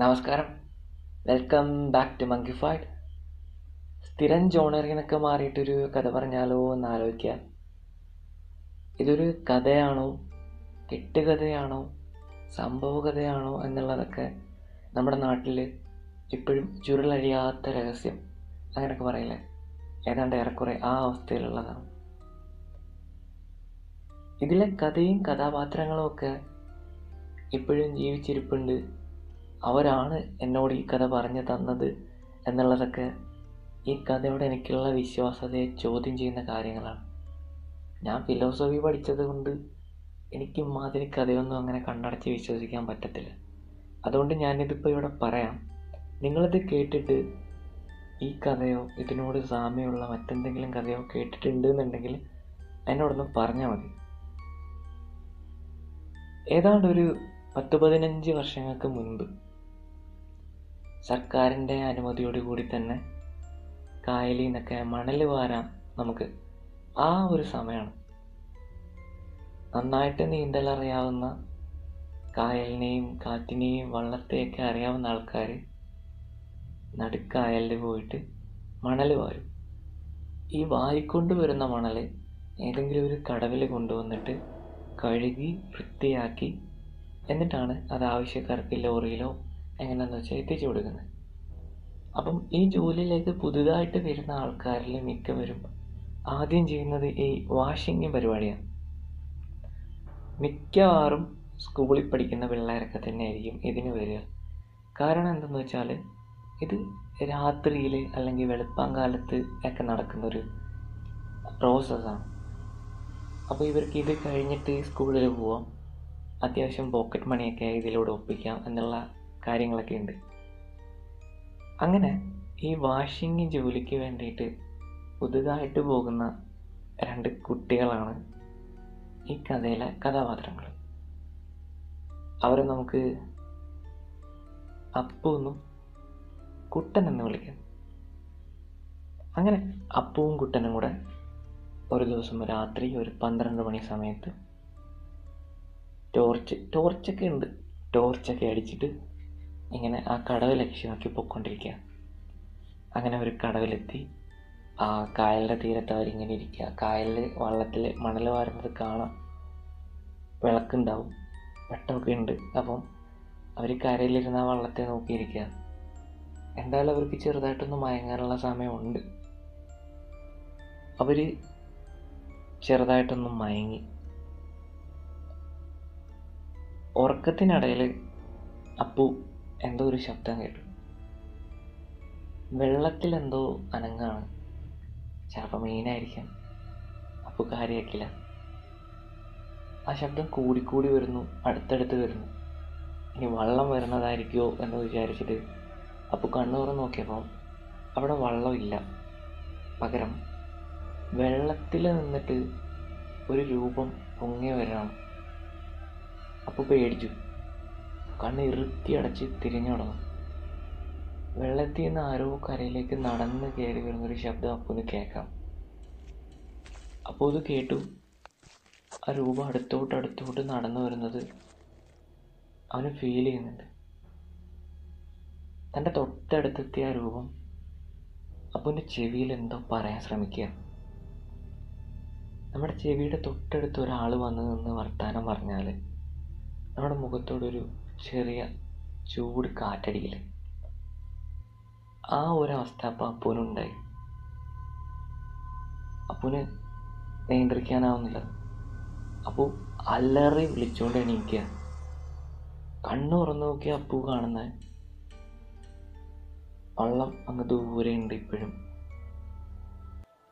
നമസ്കാരം. Welcome back to monkeyfied സ്ഥിരം ജോണറിൽ നിന്നൊക്കെ മാറിയിട്ടൊരു കഥ പറഞ്ഞാലോ എന്ന് ആലോചിക്കുക ഇതൊരു കഥയാണോ? കെട്ടുകഥയാണോ? സംഭവകഥയാണോ എന്നുള്ളതൊക്കെ നമ്മുടെ നാട്ടിൽ ഇപ്പോഴും ചുരുളഴിയാത്ത രഹസ്യം. അങ്ങനെയൊക്കെ പറയില്ലേ? ഏതാണ്ട് ഏറെക്കുറെ ആ അവസ്ഥയിലുള്ളതാണ്. ഇതിലെ കഥയും കഥാപാത്രങ്ങളും ഒക്കെ ഇപ്പോഴും ജീവിച്ചിരിപ്പുണ്ട്. അവരാണ് എന്നോട് ഈ കഥ പറഞ്ഞു തന്നത് എന്നുള്ളതൊക്കെ ഈ കഥയോട് എനിക്കുള്ള വിശ്വാസതയെ ചോദ്യം ചെയ്യുന്ന കാര്യങ്ങളാണ്. ഞാൻ ഫിലോസഫി പഠിച്ചത് കൊണ്ട് എനിക്ക് ഇമാതിരി കഥയൊന്നും അങ്ങനെ കണ്ണടച്ച് വിശ്വസിക്കാൻ പറ്റത്തില്ല. അതുകൊണ്ട് ഞാനിതിപ്പോൾ ഇവിടെ പറയാം. നിങ്ങളിത് കേട്ടിട്ട് ഈ കഥയോ ഇതിനോട് സാമ്യമുള്ള മറ്റെന്തെങ്കിലും കഥയോ കേട്ടിട്ടുണ്ട് എന്നുണ്ടെങ്കിൽ എന്നോടൊന്ന് പറഞ്ഞാൽ മതി. ഏതാണ്ടൊരു പത്ത് പതിനഞ്ച് വർഷങ്ങൾക്ക് മുൻപ് സർക്കാരിന്റെ അനുമതിയോടുകൂടി തന്നെ കായലിൽ നിന്നൊക്കെ മണൽ വാരാൻ നമുക്ക് ആ ഒരു സമയമാണ്. നന്നായിട്ട് നീന്തൽ അറിയാവുന്ന കായലിനെയും കാറ്റിനെയും വള്ളത്തെയൊക്കെ അറിയാവുന്ന ആൾക്കാർ നടുക്കായലിൽ പോയിട്ട് മണൽ വാരും. ഈ വാരിക്കൊണ്ട് വരുന്ന മണൽ ഏതെങ്കിലും ഒരു കടവിൽ കൊണ്ടുവന്നിട്ട് കഴുകി വൃത്തിയാക്കി എന്നിട്ടാണ് അത് ആവശ്യക്കാർക്ക് ലോറിയിലോ എങ്ങനെയാണെന്ന് വെച്ചാൽ എത്തിച്ചു കൊടുക്കുന്നത് അപ്പം ഈ ജോലിയിലേക്ക് പുതുതായിട്ട് വരുന്ന ആൾക്കാരിൽ മിക്കവരും ആദ്യം ചെയ്യുന്നത് ഈ വാഷിംഗ് പരിപാടിയാണ്. മിക്കവാറും സ്കൂളിൽ പഠിക്കുന്ന പിള്ളേരൊക്കെ തന്നെയായിരിക്കും ഇതിന് വരിക. കാരണം എന്തെന്ന് വെച്ചാൽ ഇത് രാത്രിയിൽ അല്ലെങ്കിൽ വെളുപ്പാങ്കാലത്ത് ഒക്കെ നടക്കുന്നൊരു പ്രോസസ്സാണ് അപ്പോൾ ഇവർക്ക് ഇത് കഴിഞ്ഞിട്ട് സ്കൂളിൽ പോവാം. അത്യാവശ്യം പോക്കറ്റ് മണിയൊക്കെ ഇതിലൂടെ ഒപ്പിക്കാം എന്നുള്ള കാര്യങ്ങളൊക്കെ ഉണ്ട്. അങ്ങനെ ഈ വാഷിംഗ് ജോലിക്ക് വേണ്ടിയിട്ട് പുതുതായിട്ട് പോകുന്ന രണ്ട് കുട്ടികളാണ് ഈ കഥയിലെ കഥാപാത്രങ്ങൾ. അവരെ നമുക്ക് അപ്പു എന്നും കുട്ടൻ എന്ന് വിളിക്കാം. അങ്ങനെ അപ്പുവും കുട്ടനും കൂടെ ഒരു ദിവസം രാത്രി ഒരു പന്ത്രണ്ട് മണി സമയത്ത് ടോർച്ച് ടോർച്ചൊക്കെ ഉണ്ട്. ടോർച്ചൊക്കെ അടിച്ചിട്ട് ഇങ്ങനെ ആ കടവ് ലക്ഷ്യമാക്കി പൊയ്ക്കൊണ്ടിരിക്കുക. അങ്ങനെ ഒരു കടവിലെത്തി. ആ കായലിന്റെ തീരത്ത് അവരിങ്ങനെ ഇരിക്കുക. കായലിൽ വള്ളത്തിൽ മണൽ വാരുന്നത് കാണാം. വിളക്കുണ്ടാവും. വെട്ടമൊക്കെ ഉണ്ട്. അപ്പം അവർ കരയിലിരുന്ന ആ വള്ളത്തെ നോക്കിയിരിക്കുക. എന്തായാലും അവർക്ക് ചെറുതായിട്ടൊന്ന് മയങ്ങാനുള്ള സമയമുണ്ട്. അവർ ചെറുതായിട്ടൊന്ന് മയങ്ങി. ഉറക്കത്തിനിടയിൽ അപ്പു എന്തോ ഒരു ശബ്ദം കേട്ടു. വെള്ളത്തിൽ എന്തോ അനങ്ങാണ്. ചിലപ്പോൾ മീനായിരിക്കാം. അപ്പോൾ കാര്യമാക്കില്ല ആ ശബ്ദം കൂടിക്കൂടി വരുന്നു അടുത്തടുത്ത് വരുന്നു. ഇനി വള്ളം വരുന്നതായിരിക്കുമോ എന്ന് വിചാരിച്ചിട്ട് അപ്പോൾ കണ്ണു നോക്കിയപ്പോൾ അവിടെ വള്ളമില്ല പകരം വെള്ളത്തിൽ നിന്നിട്ട് ഒരു രൂപം പൊങ്ങി വരണം. അപ്പോൾ പേടിച്ചു. കണ്ണ് ഇറുക്കി അടച്ച് തിരിഞ്ഞു തുടങ്ങും. വെള്ളത്തിൽ നിന്ന് ആരോ കരയിലേക്ക് നടന്ന് കയറി വരുന്നൊരു ശബ്ദം അപ്പൂന് കേൾക്കാം. അപ്പോൾ ഇത് കേട്ടു. ആ രൂപം അടുത്തോട്ട് അടുത്തോട്ട് നടന്നു വരുന്നത് അവന് ഫീൽ ചെയ്യുന്നുണ്ട്. തന്റെ തൊട്ടടുത്തെത്തിയ ആ രൂപം അപ്പന്റെ ചെവിയിൽ എന്തോ പറയാൻ ശ്രമിക്കുക. നമ്മുടെ ചെവിയുടെ തൊട്ടടുത്ത് ഒരാൾ വന്ന് നിന്ന് വർത്താനം പറഞ്ഞാൽ നമ്മുടെ മുഖത്തോടൊരു ചെറിയ ചൂട് കാറ്റടിയിൽ ആ ഒരവസ്ഥ അപ്പം അപ്പൂനുണ്ടായി അപ്പൂന് നിയന്ത്രിക്കാനാവുന്നില്ല. അപ്പോൾ അല്ലറി വിളിച്ചുകൊണ്ട് എണീക്കുക കണ്ണു തുറന്നു നോക്കിയ അപ്പു കാണുന്ന. വള്ളം അങ്ങ് ദൂരെ ഉണ്ട് ഇപ്പോഴും.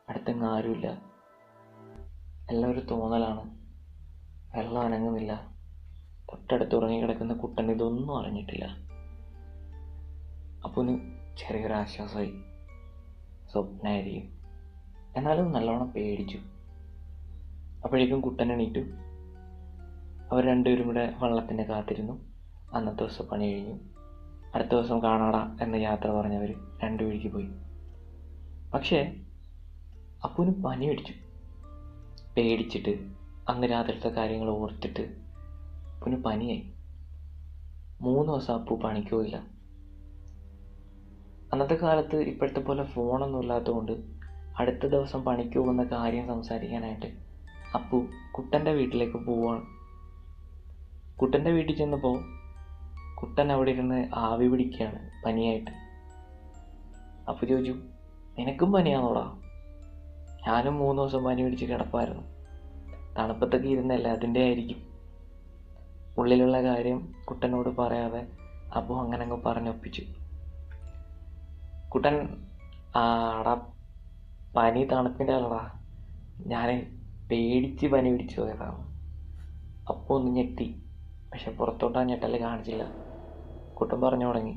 അടുത്തങ്ങ് ആരുമില്ല. എല്ലാം ഒരു തോന്നലാണ്. വെള്ളം അനങ്ങുന്നില്ല. തൊട്ടടുത്ത് ഉറങ്ങിക്കിടക്കുന്ന കുട്ടൻ ഇതൊന്നും അറിഞ്ഞിട്ടില്ല. അപ്പന് ചെറിയൊരു ആശ്വാസമായി. സ്വപ്നമായിരിക്കും എന്നാലും നല്ലോണം പേടിച്ചു. അപ്പോഴേക്കും കുട്ടൻ എണീറ്റു. അവർ രണ്ടുപേരും കൂടെ വള്ളത്തിന്റെ കാത്തിരുന്നു. അന്നത്തെ ദിവസം പണി കഴിഞ്ഞു. അടുത്ത ദിവസം കാണാടാ എന്ന യാത്ര പറഞ്ഞവർ രണ്ടു വഴിക്ക് പോയി. പക്ഷേ അപ്പൂന് പനി പിടിച്ചു പേടിച്ചിട്ട് അന്ന് രാത്രിത്തെ കാര്യങ്ങൾ ഓർത്തിട്ട് അപ്പൂന് പനിയായി. മൂന്ന് ദിവസം അപ്പു പണിക്ക് അന്നത്തെ കാലത്ത് ഇപ്പോഴത്തെ പോലെ ഫോണൊന്നും ഇല്ലാത്തതുകൊണ്ട് അടുത്ത ദിവസം പണിക്ക് പോകുന്ന കാര്യം സംസാരിക്കാനായിട്ട് അപ്പു കുട്ടന്റെ വീട്ടിലേക്ക് പോവാണ്. കുട്ടന്റെ വീട്ടിൽ ചെന്നപ്പോൾ കുട്ടൻ അവിടെ ഇരുന്ന് ആവി പിടിക്കുകയാണ് പനിയായിട്ട്. അപ്പു ചോദിച്ചു നിനക്കും പനിയാണോടാ ഞാനും മൂന്ന് ദിവസം പനി പിടിച്ച് കിടപ്പായിരുന്നു. തണുപ്പത്തൊക്കെ ഇരുന്നല്ല അതിന്റെ ആയിരിക്കും. ഉള്ളിലുള്ള കാര്യം കുട്ടനോട് പറയാതെ അപ്പു അങ്ങനെ അങ്ങ് പറഞ്ഞൊപ്പിച്ചു കുട്ടൻ ആടാ പനി തണുപ്പിന്റെ ആളടാ ഞാൻ പേടിച്ച് പനി പിടിച്ചു പോയതാണ് അപ്പോൾ ഒന്ന് ഞെട്ടി. പക്ഷെ പുറത്തോട്ട് ആ കാണിച്ചില്ല. കുട്ടൻ പറഞ്ഞു തുടങ്ങി.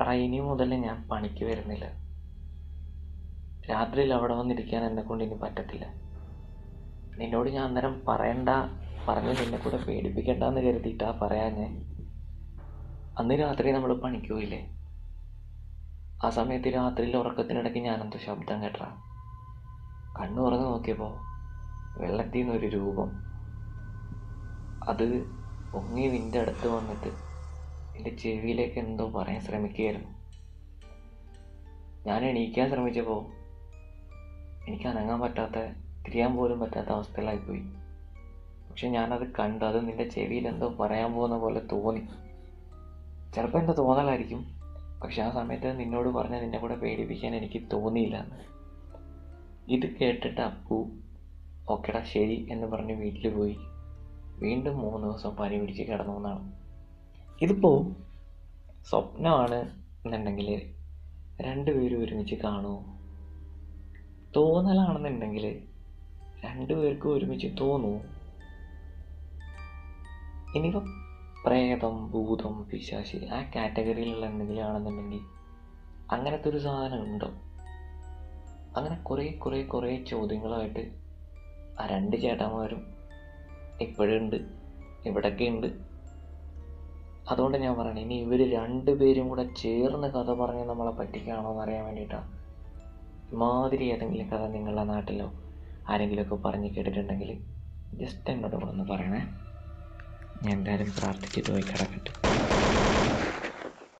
എടാ ഇനി മുതൽ ഞാൻ പണിക്ക് വരുന്നില്ല. രാത്രിയിൽ അവിടെ വന്നിരിക്കാൻ എന്നെ കൊണ്ട് ഇനി പറ്റത്തില്ല. നിന്നോട് ഞാൻ അന്നേരം പറയണ്ട പറഞ്ഞ് നിന്നെ കൂടെ പേടിപ്പിക്കണ്ടെന്ന് കരുതിയിട്ടാ പറയാൻ ഞാൻ അന്ന് രാത്രി നമ്മൾ പണിക്ക് പോയില്ലേ ആ സമയത്ത് രാത്രിയിൽ ഉറക്കത്തിനിടയ്ക്ക് ഞാനെന്തോ ശബ്ദം കേട്ടാ കണ്ണു തുറന്ന് നോക്കിയപ്പോൾ വെള്ളത്തിൽ നിന്നൊരു രൂപം. അത് പൊങ്ങി നിന്റെ അടുത്ത് വന്നിട്ട് എന്റെ ചെവിയിലേക്ക് എന്തോ പറയാൻ ശ്രമിക്കുകയായിരുന്നു. ഞാൻ എണീക്കാൻ ശ്രമിച്ചപ്പോൾ എനിക്ക് അനങ്ങാൻ പറ്റാത്ത തിരിയാൻ പോലും പറ്റാത്ത അവസ്ഥയിലായിപ്പോയി. പക്ഷെ ഞാനത് കണ്ടു. അത് നിന്റെ ചെവിയിൽ എന്തോ പറയാൻ പോകുന്ന പോലെ തോന്നി. ചിലപ്പോൾ എന്റെ തോന്നലായിരിക്കും. പക്ഷെ ആ സമയത്ത് നിന്നോട് പറഞ്ഞ നിന്നെ കൂടെ പേടിപ്പിക്കാൻ എനിക്ക് തോന്നിയില്ല ഇത് കേട്ടിട്ട് അപ്പു ഓക്കെടാ ശരി എന്ന് പറഞ്ഞ് വീട്ടിൽ പോയി. വീണ്ടും മൂന്ന് ദിവസം പനി പിടിച്ച് കിടന്നു എന്നാണ്. ഇതിപ്പോൾ സ്വപ്നമാണ് എന്നുണ്ടെങ്കിൽ രണ്ടുപേരും ഒരുമിച്ച് കാണുമോ? തോന്നലാണെന്നുണ്ടെങ്കിൽ രണ്ടുപേർക്കും ഒരുമിച്ച് തോന്നുമോ? ഇനിയിപ്പോൾ പ്രേതം ഭൂതം പിശാശി ആ കാറ്റഗറിയിലുള്ള എന്തെങ്കിലും ആണെന്നുണ്ടെങ്കിൽ അങ്ങനത്തെ ഒരു സാധനം ഉണ്ടോ? അങ്ങനെ കുറേ കുറേ കുറേ ചോദ്യങ്ങളായിട്ട് ആ രണ്ട് ചേട്ടന്മാരും ഇപ്പോഴുണ്ട് ഇവിടൊക്കെ ഉണ്ട്. അതുകൊണ്ട് ഞാൻ പറയണേ ഇനി ഇവർ രണ്ടുപേരും കൂടെ ചേർന്ന് കഥ പറഞ്ഞ് നമ്മളെ പറ്റിക്കാണോ എന്ന് അറിയാൻ വേണ്ടിയിട്ടാണ് ഇമാതിരി ഏതെങ്കിലും കഥ നിങ്ങളുടെ നാട്ടിലോ ആരെങ്കിലുമൊക്കെ പറഞ്ഞ് കേട്ടിട്ടുണ്ടെങ്കിൽ ജസ്റ്റ് എന്നോട് ഒന്ന് പറയണേ. ഞാൻ എന്തായാലും പ്രാർത്ഥിച്ചിട്ട് പോയി കിടക്കട്ടെ.